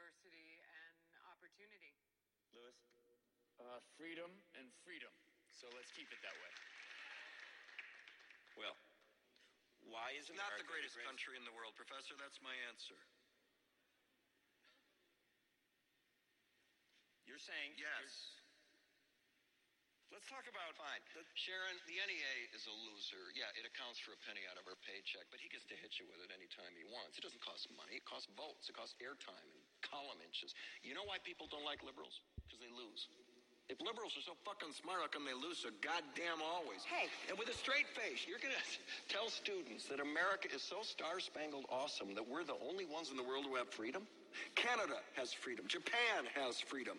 diversity and opportunity. Lewis? Uh, freedom and freedom. So let's keep it that way. Well, why is Not America the greatest country in the world, Professor. That's my answer. You're saying Yes. Let's talk about Fine. Sharon, the NEA is a loser. Yeah, it accounts for a penny out of her paycheck, but he gets to hit you with it anytime he wants. It doesn't cost money. It costs votes. It costs airtime and column inches. You know why people don't like liberals? Because they lose. If liberals are so fucking smart, how come they lose so goddamn always? Hey. And with a straight face, you're to tell students that America is so star-spangled awesome that we're the only ones in the world who have freedom? Canada has freedom. Japan has freedom.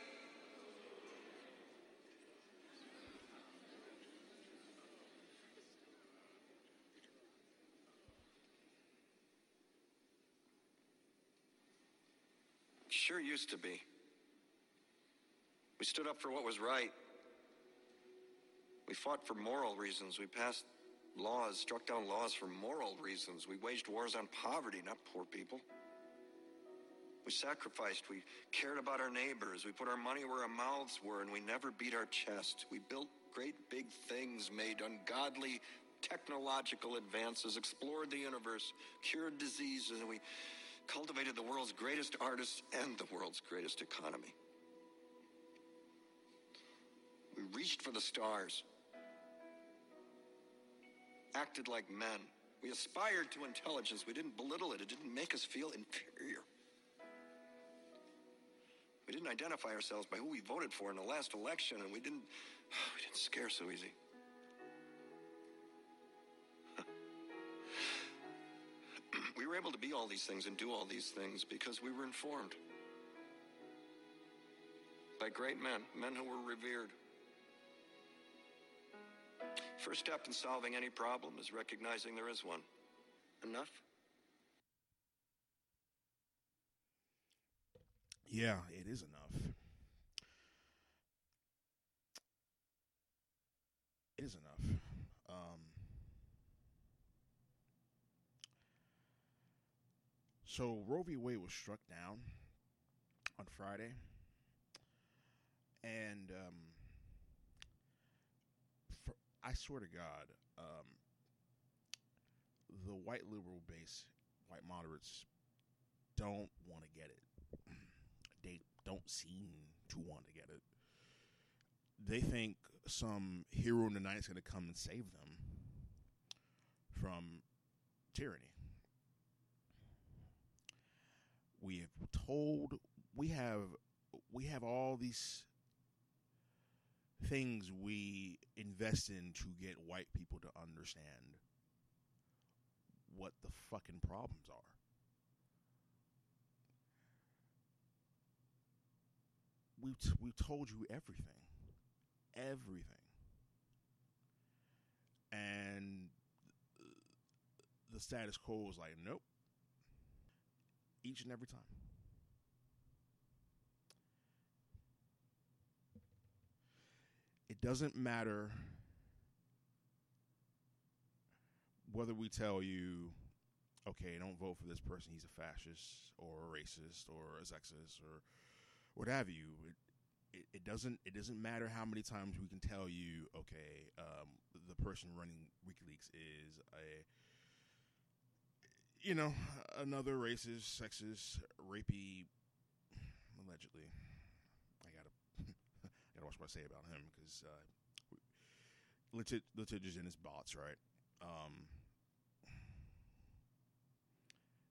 Sure used to be. We stood up for what was right. We fought for moral reasons. We passed laws, struck down laws for moral reasons. We waged wars on poverty, not poor people. We sacrificed. We cared about our neighbors. We put our money where our mouths were, and we never beat our chest. We built great big things, made ungodly technological advances, explored the universe, cured diseases, and we cultivated the world's greatest artists and the world's greatest economy. We reached for the stars, acted like men. We aspired to intelligence. We didn't belittle it, it didn't make us feel inferior. We didn't identify ourselves by who we voted for in the last election, and we didn't we didn't scare so easy. Able to be all these things and do all these things because we were informed by great men, men who were revered. First step in solving any problem is recognizing there is one. Enough? Yeah, it is enough. It is enough. Um, so Roe v. Wade was struck down on Friday, and um, for, I swear to God, um, the white liberal base, white moderates, don't want to get it they don't seem to want to get it. They think some hero in the night is going to come and save them from tyranny. We have told we have we have all these things we invest in to get white people to understand what the fucking problems are. we we told you everything, everything, and the status quo was like, nope, each and every time. Doesn't matter whether we tell you, okay, don't vote for this person, he's a fascist or a racist or a sexist or what have you. It, it, it, doesn't it doesn't matter how many times we can tell you, okay, um, the person running WikiLeaks is a you know another racist, sexist, rapey, allegedly gotta watch what I say about him because uh, legit, litigious in his bots, right? Um,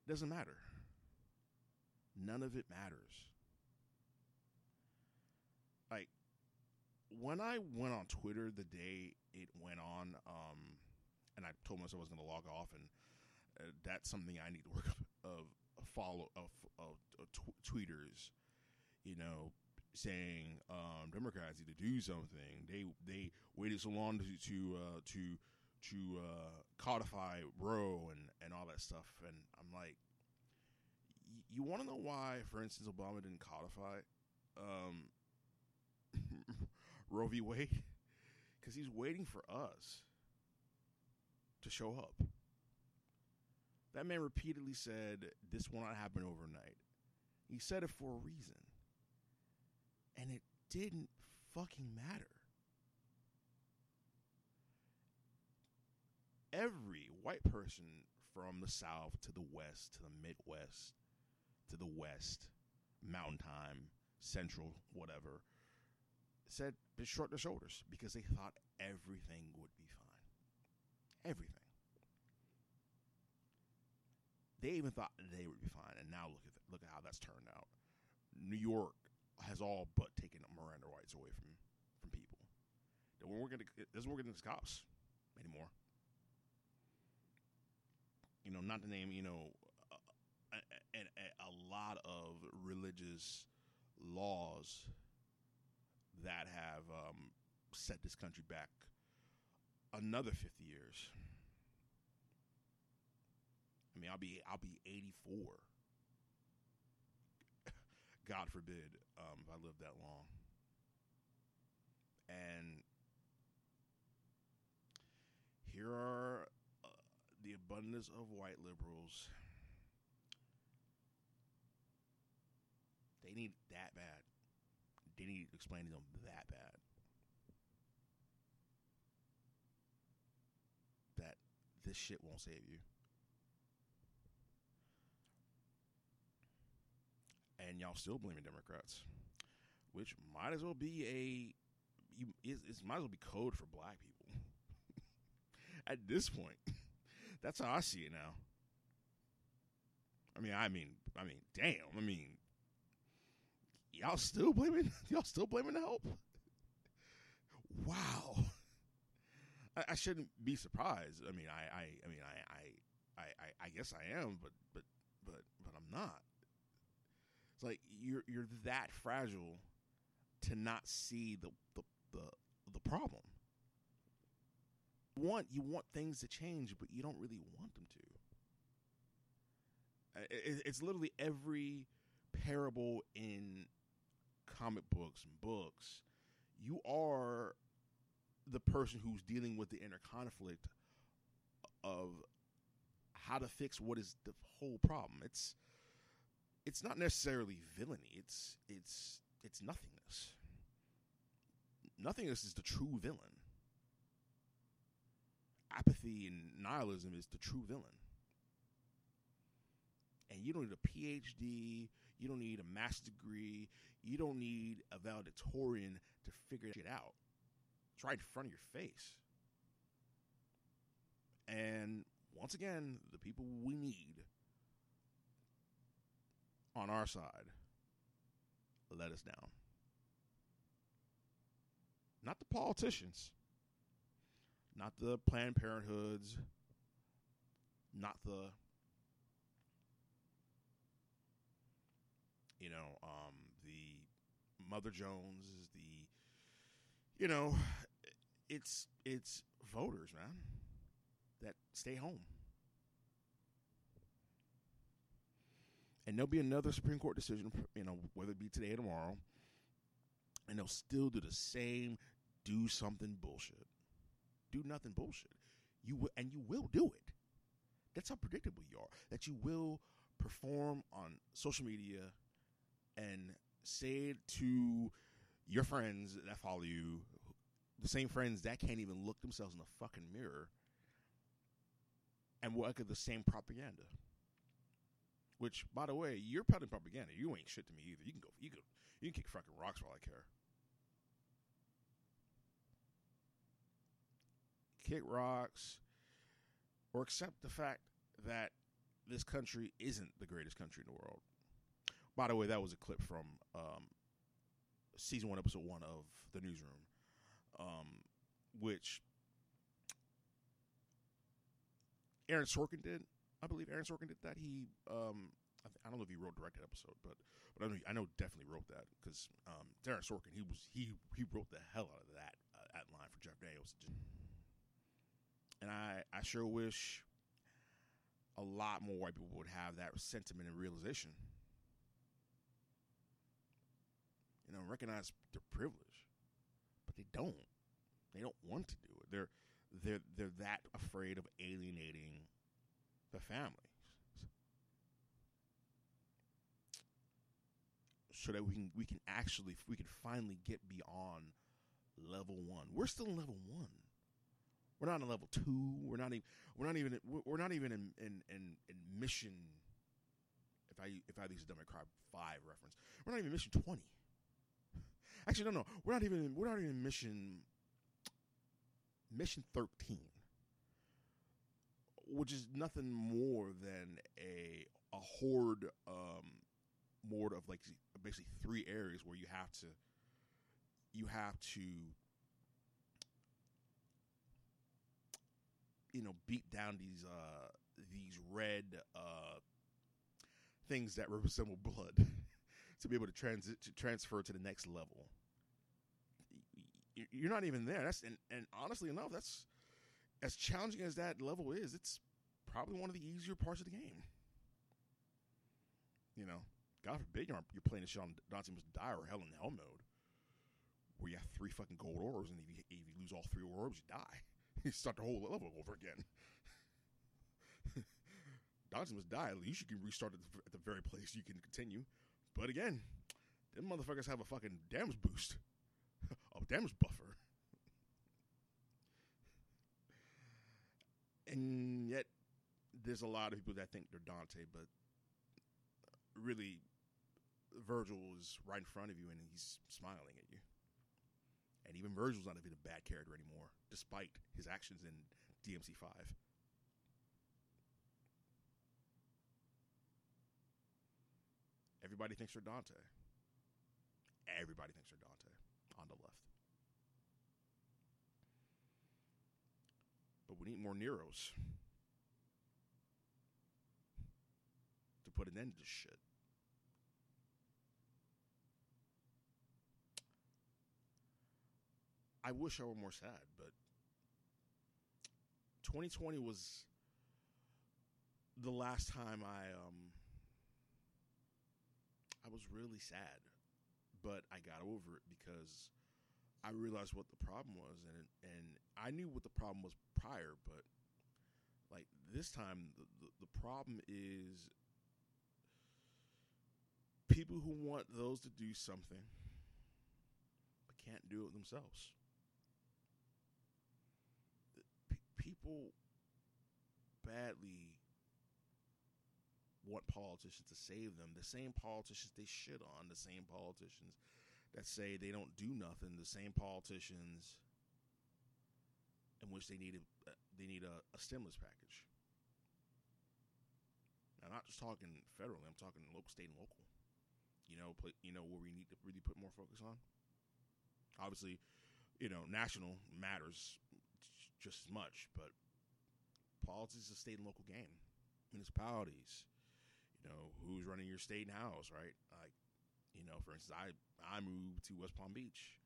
doesn't matter. None of it matters. Like when I went on Twitter the day it went on, um, and I told myself I was going to log off, and uh, that's something I need to work of follow of, of, of tw- tweeters, you know, saying um, Democrats need to do something. They they waited so long to to uh, to to uh, codify Roe and and all that stuff, and I'm like, you want to know why, for instance, Obama didn't codify um, Roe v. Wade? Because he's waiting for us to show up. That man repeatedly said this will not happen overnight. He said it for a reason. And it didn't fucking matter. Every white person from the South to the West to the Midwest to the West, Mountain Time, Central, whatever, said they shrugged their shoulders because they thought everything would be fine. Everything. They even thought they would be fine, and now look at look at how that's turned out. New York has all but taken Miranda rights away from from people. They weren't going to doesn't work against cops anymore. You know, not to name you know, a, a, a lot of religious laws that have um, set this country back another fifty years. I mean, I'll be I'll be 84. God forbid um, if I live that long. And here are uh, the abundance of white liberals. They need that bad. They need to explain to them that bad. That this shit won't save you. And y'all still blaming Democrats, which might as well be a you it, it might as well be code for black people. At this point, that's how I see it now. I mean, I mean, I mean, damn. I mean, y'all still blaming y'all still blaming the help. Wow. I, I shouldn't be surprised. I mean, I, I, I mean, I, I, I, I guess I am, but, but, but, but I'm not. It's like you're you're that fragile to not see the the the, the problem. Want you want things to change, but you don't really want them to. It, it's literally every parable in comic books and books. You are the person who's dealing with the inner conflict of how to fix what is the whole problem. It's it's not necessarily villainy. It's it's it's nothingness. Nothingness is the true villain. Apathy and nihilism is the true villain. And you don't need a PhD, you don't need a master's degree, you don't need a valedictorian to figure it out. It's right in front of your face. And once again, the people we need on our side let us down. Not the politicians, not the Planned Parenthoods, not the, you know, um, the Mother Joneses, the, you know, it's it's voters, man, that stay home. And there'll be another Supreme Court decision, you know, whether it be today or tomorrow, and they'll still do the same do something bullshit, do nothing bullshit. You will, and you will do it. That's how predictable you are. That you will perform on social media and say to your friends that follow you, the same friends that can't even look themselves in the fucking mirror, and will echo the same propaganda. Which, by the way, you're peddling propaganda. You ain't shit to me either. You can go. You can. You can kick fucking rocks while I care. Kick rocks, or accept the fact that this country isn't the greatest country in the world. By the way, that was a clip from um, season one, episode one of the Newsroom, um, which Aaron Sorkin did. I believe Aaron Sorkin did that. He, um, I, th- I don't know if he wrote directed episode, but but I know, I know definitely wrote that because um, Aaron Sorkin he was he he wrote the hell out of that uh, line for Jeff Daniels, and I I sure wish a lot more white people would have that sentiment and realization. You know, recognize their privilege, but they don't. They don't want to do it. They're they're they're that afraid of alienating the family, so that we can we can actually we can finally get beyond level one. We're still in level one. We're not in level two. We're not even. We're not even. We're not even in in in, in mission. If I if I use a Cry five reference, we're not even mission twenty. Actually, no, no. We're not even. We're not even in mission. Mission thirteen, which is nothing more than a a horde, um, more of like basically three areas where you have to. You have to you know beat down these uh these red uh things that resemble blood to be able to transit to transfer to the next level you're not even there that's and, and honestly enough that's as challenging as that level is it's probably one of the easier parts of the game you know god forbid you're, you're playing this shit on dante must die or hell in hell mode where you have three fucking gold orbs and if you, if you lose all three orbs you die you start the whole level over again. Dodson must die. At least you can restart at the, at the very place you can continue. But again, them motherfuckers have a fucking damage boost, a damage buffer. And yet, there's a lot of people that think they're Dante, but really, Virgil is right in front of you and he's smiling at you. And even Virgil's not even a bad character anymore, despite his actions in DMC five. Everybody thinks they're Dante. Everybody thinks they're Dante on the left. But we need more Neros to put an end to this shit. I wish I were more sad, but 2020 was the last time I um I was really sad, but I got over it because I realized what the problem was, and and I knew what the problem was prior, but like this time, the, the, the problem is people who want those to do something but can't do it themselves. people badly want politicians to save them. The same politicians they shit on, the same politicians that say they don't do nothing, the same politicians in which they need a uh, they need a, a stimulus package. Now, not just talking federally, I'm talking local, state, and local. You know, put, you know where we need to really put more focus on. Obviously, you know, national matters just as much, but politics is a state and local game. Municipalities, you know, who's running your state and house, right? Like, you know, for instance, I I moved to West Palm Beach,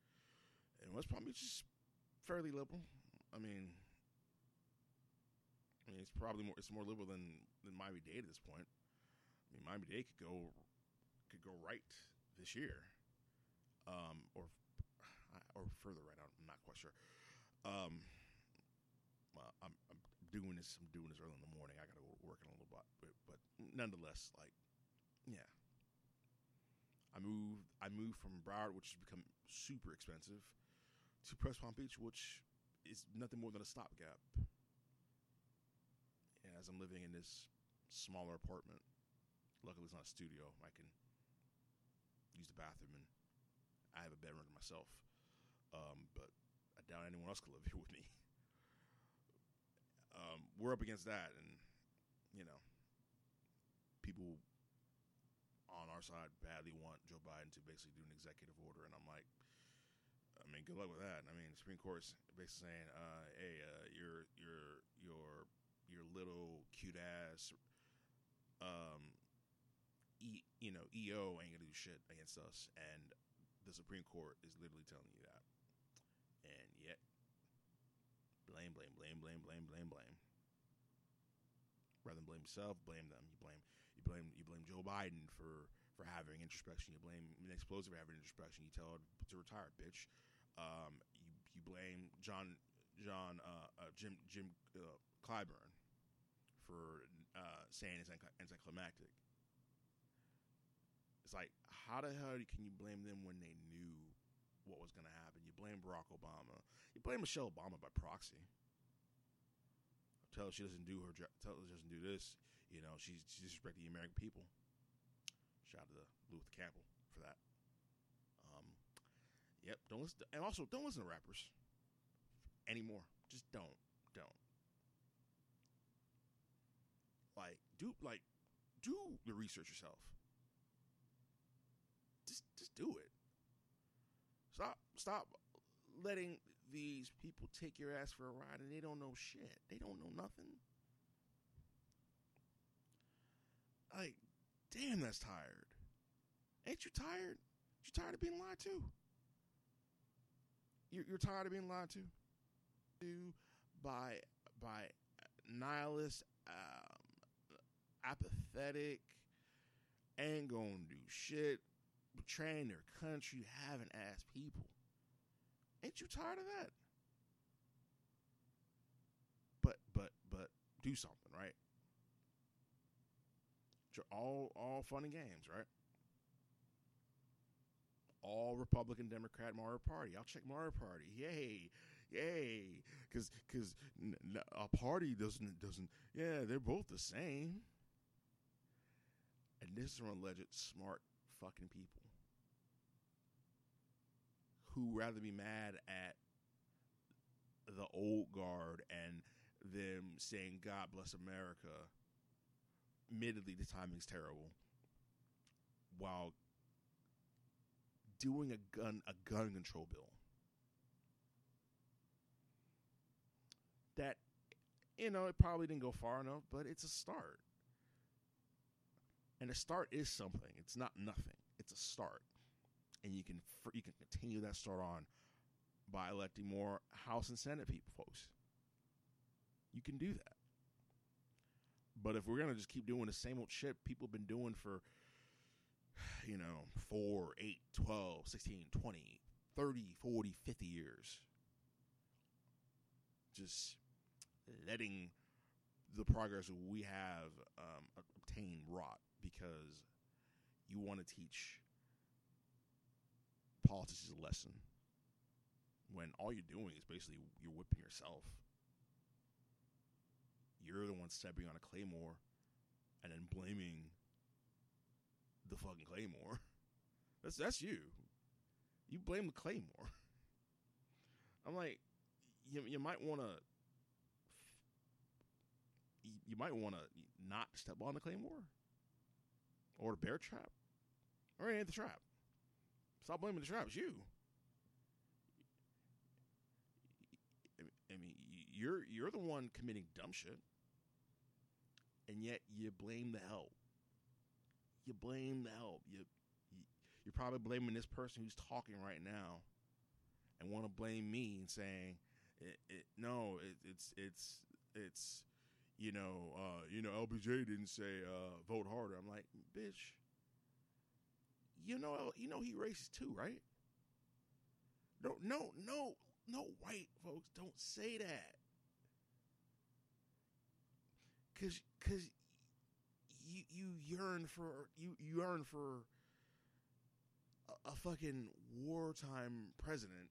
and West Palm Beach is fairly liberal. I mean, I mean, it's probably more it's more liberal than than Miami Dade at this point. I mean, Miami Dade could go could go right this year, um, or or further right. I'm not quite sure. Um, I'm, I'm doing this. I'm doing this early in the morning. I got to work in a little bit, but nonetheless, like, yeah. I moved. I moved from Broward, which has become super expensive, to West Palm Beach, which is nothing more than a stopgap. As I'm living in this smaller apartment, luckily it's not a studio. I can use the bathroom, and I have a bedroom to myself. Um, but I doubt anyone else could live here with me. um, we're up against that, and you know, people on our side badly want Joe Biden to basically do an executive order, and I'm like, I mean, good luck with that. I mean, the Supreme Court's basically saying, uh, "Hey, uh, your your your your little cute ass, um, e, you know, EO ain't gonna do shit against us," and the Supreme Court is literally telling you that, and yet, blame, blame, blame, blame, blame, blame, blame. Rather than blame yourself, blame them. You blame blame you blame Joe Biden for for having introspection. You blame the explosive for having introspection. You tell her to retire, bitch. Um, you you blame John John uh, uh, Jim Jim uh, Clyburn for uh, saying it's anticlimactic. It's like how the hell can you blame them when they knew what was going to happen? You blame Barack Obama. You blame Michelle Obama by proxy. Tell her she doesn't do her. Tell her she doesn't do this. You know, she's, disrespecting the American people. Shout out to Luther Campbell for that. Um, yep. Don't listen. To, and also, don't listen to rappers anymore. Just don't. Don't. Like do like do the research yourself. Just just do it. Stop stop letting these people take your ass for a ride and they don't know shit. They don't know nothing. Like, damn, that's tired. Ain't you tired? You tired of being lied to? You're, you're tired of being lied to? To by by nihilist, um, apathetic, ain't gonna do shit, betraying their country, having ass people. Ain't you tired of that? But but but do something, right? All all fun and games, right? All Republican, Democrat, Mario Party. I'll check Mario Party. Yay, yay! Because because a party doesn't doesn't. Yeah, they're both the same. And this is from alleged smart fucking people who rather be mad at the old guard and them saying God bless America. Admittedly, the timing's terrible. While doing a gun a gun control bill that you know it probably didn't go far enough, but it's a start. And a start is something. It's not nothing. It's a start and you can you can continue that start on by electing more House and Senate people, folks. You can do that. But if we're to just keep doing the same old shit people have been doing for, you know, 4, 8, 12, 16, 20, 30, 40, 50 years, just letting the progress we have um, obtained rot because you want to teach politics is a lesson when all you're doing is basically you're whipping yourself. You're the one stepping on a claymore and then blaming the fucking claymore. That's that's you. You blame the claymore. I'm like, you you might want to. You might want to not step on the claymore, or the bear trap, or any the trap. Stop blaming the traps. You. I mean, you're you're the one committing dumb shit, and yet you blame the help. You blame the help. You, you you're probably blaming this person who's talking right now, and want to blame me and saying, it, it, "No, it, it's it's it's." You know, uh, you know, LBJ didn't say uh, vote harder. I'm like, bitch, you know, you know he racist too, right? No, no, no, no, white folks don't say that, cause, cause you you yearn for you you yearn for a, a fucking wartime president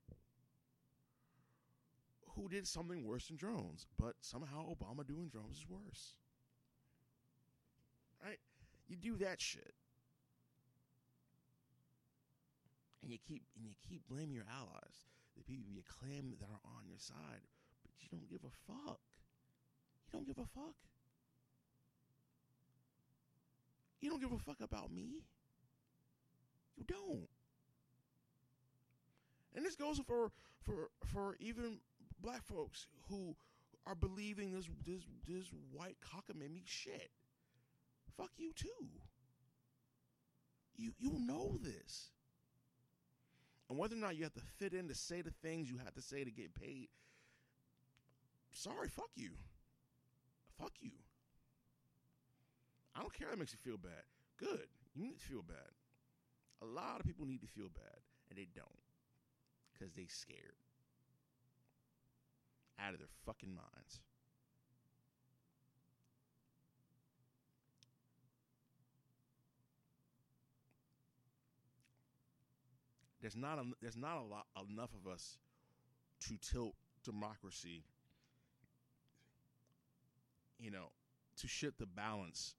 who did something worse than drones, but somehow Obama doing drones is worse. Right? You do that shit. and you keep and you keep blaming your allies, the people you claim that are on your side, but you don't give a fuck. You don't give a fuck. You don't give a fuck about me. You don't. And this goes for for for even black folks who are believing this this this white cockamamie shit. Fuck you too. You you know this. And whether or not you have to fit in to say the things you have to say to get paid, sorry, fuck you. Fuck you. I don't care if that makes you feel bad. Good. You need to feel bad. A lot of people need to feel bad, and they don't. Because they scared. Out of their fucking minds. There's not a, there's not a lot enough of us to tilt democracy you know, to shift the balance,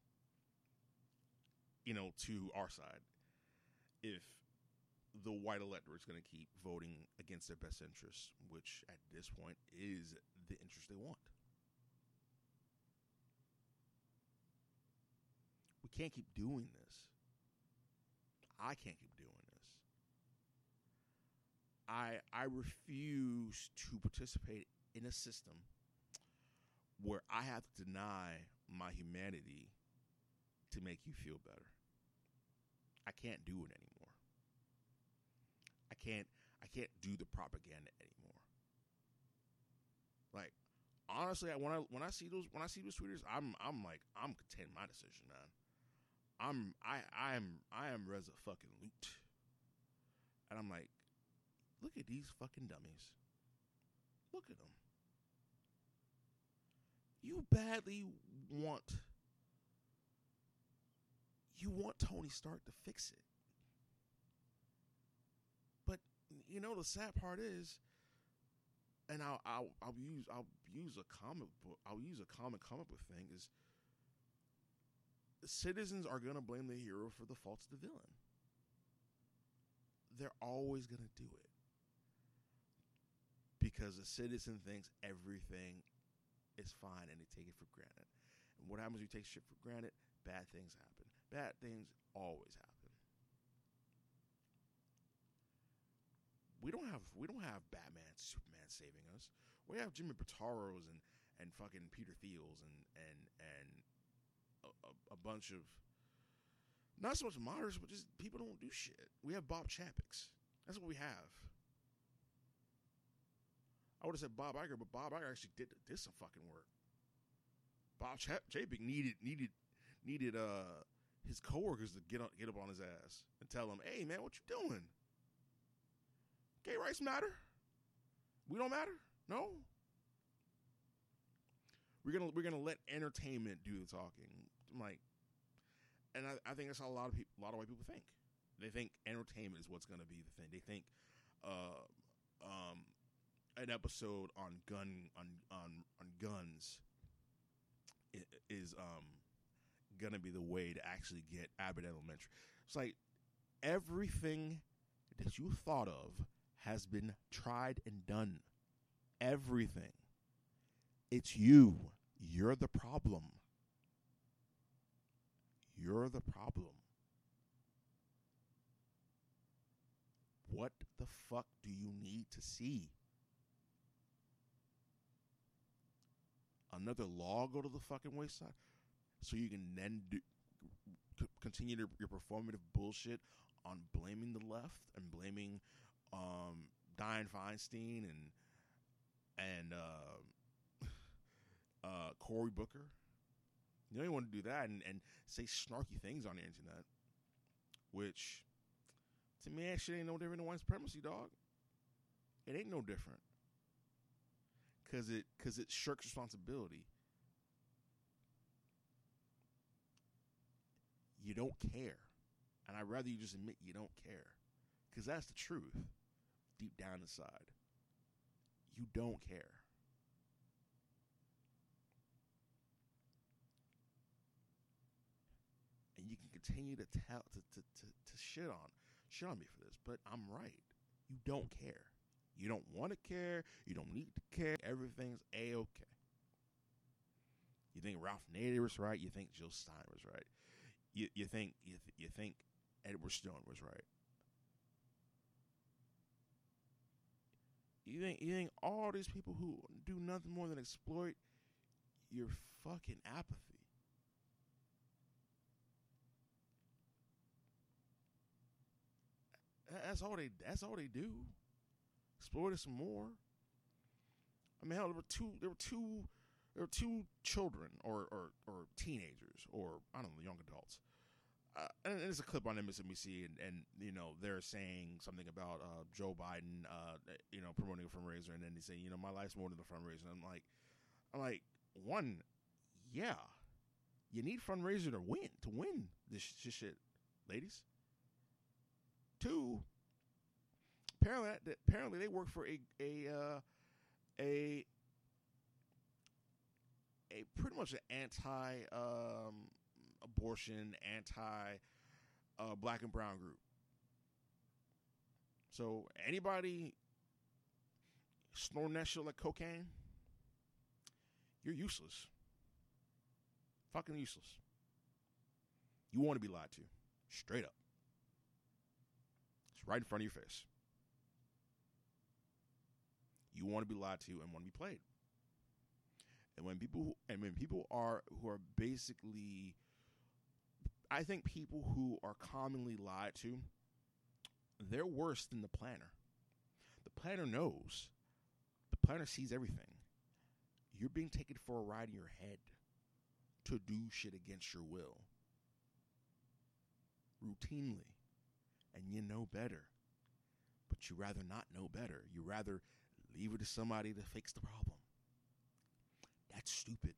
you know, to our side. If the white electorate is going to keep voting against their best interests, which at this point is the interest they want. We can't keep doing this. I can't keep doing this. I I refuse to participate in a system where I have to deny my humanity to make you feel better. I can't do it anymore. I can't I can't do the propaganda anymore. Like honestly, when I when I see those when I see those tweeters, I'm I'm like I'm content my decision, man. I'm I I am I am Reza fucking loot. And I'm like, look at these fucking dummies. Look at them you badly want you want Tony Stark to fix it. But you know the sad part is and I'll, I'll I'll use I'll use a comic book I'll use a comic comic book thing is citizens are gonna blame the hero for the faults of the villain. They're always gonna do it because the citizen thinks everything is fine and they take it for granted. And what happens when you take shit for granted? Bad things happen. Bad things always happen. We don't have we don't have Batman, Superman saving us. We have Jimmy Pataros and and fucking Peter Thiels and and and a, a, bunch of not so much moderates, but just people don't do shit. We have Bob Chapeks. That's what we have. I would have said Bob Iger, but Bob Iger actually did did some fucking work. Bob Ch- Chapek needed needed needed uh his coworkers to get on, get up on his ass and tell him, "Hey man, what you doing? Gay rights matter. We don't matter. No. We're gonna we're gonna let entertainment do the talking. I'm like, and I, I think that's how a lot of people, a lot of white people think. They think entertainment is what's gonna be the thing. They think, uh, um, an episode on gun on on on guns is um gonna be the way to actually get Abbott Elementary. It's like everything that you thought of has been tried and done. Everything. It's you. You're the problem. You're the problem. What the fuck do you need to see? another law go to the fucking wayside so you can then do, continue to, your performative bullshit on blaming the left and blaming um, Dianne Feinstein and and uh, uh, Cory Booker. You don't want to do that and, and say snarky things on the internet, which to me actually ain't no different than white supremacy, dog. It ain't no different because it because it shirks responsibility. You don't care, and I'd rather you just admit you don't care, because that's the truth, deep down inside. You don't care. And you can continue to tell to, to, to, to shit on shit on me for this, but I'm right. You don't care. You don't want to care. You don't need to care. Everything's a okay. You think Ralph Nader was right. You think Jill Stein was right. You you think you, th- you think Edward Snowden was right. You think you think all these people who do nothing more than exploit your fucking apathy. That's all they. That's all they do. Exploit us some more. I mean, hell, there were two. There were two. There were two children, or or, or teenagers, or I don't know, young adults. Uh, and there's a clip on MSNBC, and, and you know they're saying something about uh, Joe Biden, uh, you know, promoting a fundraiser, and then they say, you know, my life's more than a fundraiser. I'm like, I'm like, one, yeah, you need fundraiser to win, to win this sh- shit, ladies. Two, apparently, apparently they work for a a uh, a a pretty much an anti um, abortion, anti uh, black and brown group. So anybody snorting that shit like cocaine, you're useless. Fucking useless. You want to be lied to, straight up. It's right in front of your face. You want to be lied to and want to be played. And when people and when people are who are basically I think people who are commonly lied to they're worse than the planner. The planner knows. The planner sees everything. You're being taken for a ride in your head to do shit against your will. Routinely. And you know better. But you rather not know better. You rather leave it to somebody to fix the problem. That's stupid.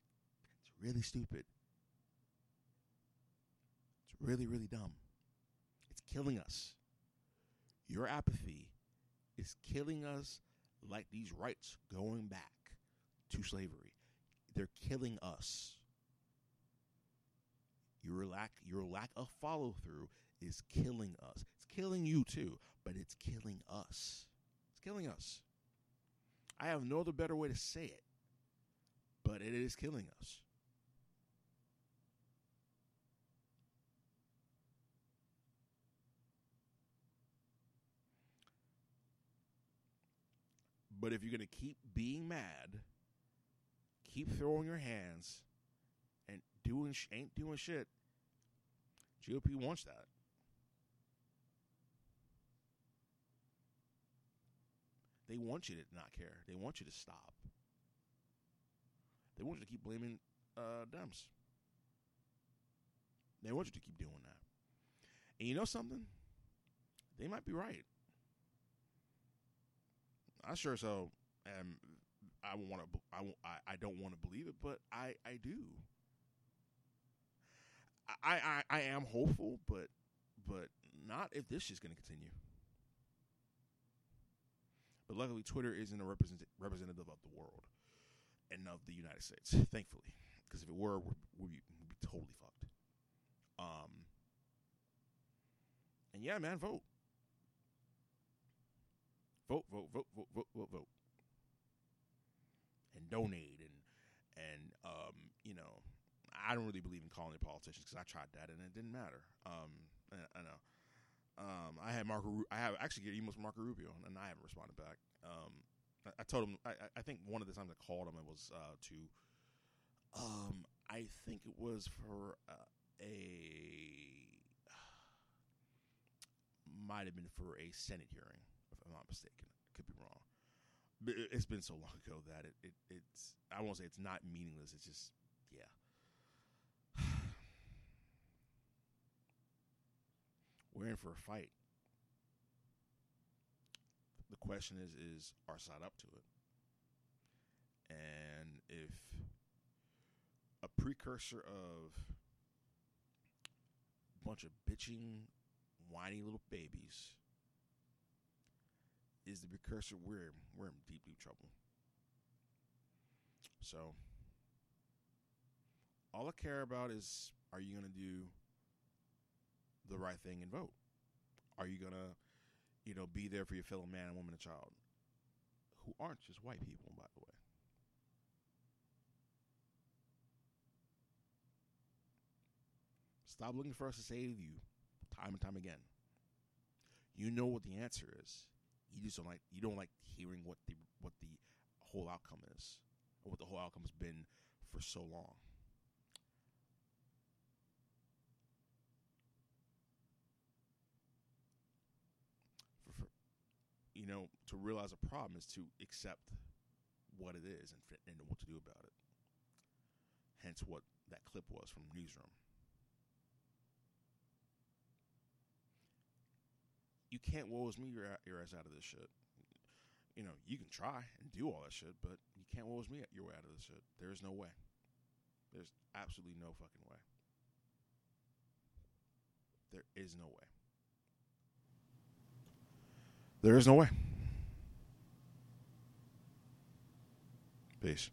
It's really stupid. It's really, really dumb. It's killing us. Your apathy is killing us like these rights going back to slavery. They're killing us. Your lack your lack of follow through is killing us. It's killing you too, but it's killing us. It's killing us. I have no other better way to say it but it is killing us. But if you're going to keep being mad, keep throwing your hands, and doing sh- ain't doing shit, GOP wants that. They want you to not care. They want you to stop. They want you to keep blaming uh, Dems. They want you to keep doing that. And you know something? They might be right. I sure so am. I want to. I, I don't want to believe it, but I I do. I I I am hopeful, but but not if this is going to continue. But luckily, Twitter isn't a represent, representative of the world and of the United States, thankfully. Because if it were, we'd, we'd, be, totally fucked. Um, and yeah, man, vote. Vote, vote, vote, vote, vote, vote, vote. And donate and and um, you know, I don't really believe in calling the politicians because I tried that and it didn't matter. Um, I, I know. Um, I had Marco. I have actually get emails from Marco Rubio, and I haven't responded back. Um, I, told him. I, I- think one of the times I called him, it was uh, to. Um, I think it was for uh, a. Might have been for a Senate hearing, if I'm not mistaken. Could be wrong. But it- it's been so long ago that it, it it's. I won't say it's not meaningless. It's just yeah. We're in for a fight. The question is, is our side up to it? And if a precursor of a bunch of bitching, whiny little babies is the precursor, we're we're in deep, deep trouble. So all I care about is are you gonna do the right thing and vote? Are you gonna, you know, be there for your fellow man and woman and child who aren't just white people, by the way. Stop looking for us to save you time and time again. You know what the answer is. You just don't like you don't like hearing what the what the whole outcome is or what the whole outcome's been for so long. You know, to realize a problem is to accept what it is and, what to do about it. Hence, what that clip was from Newsroom. You can't woes me your, your ass out of this shit. You know, you can try and do all that shit, but you can't woes me your way out of this shit. There is no way. There's absolutely no fucking way. There is no way. There is no way. Peace.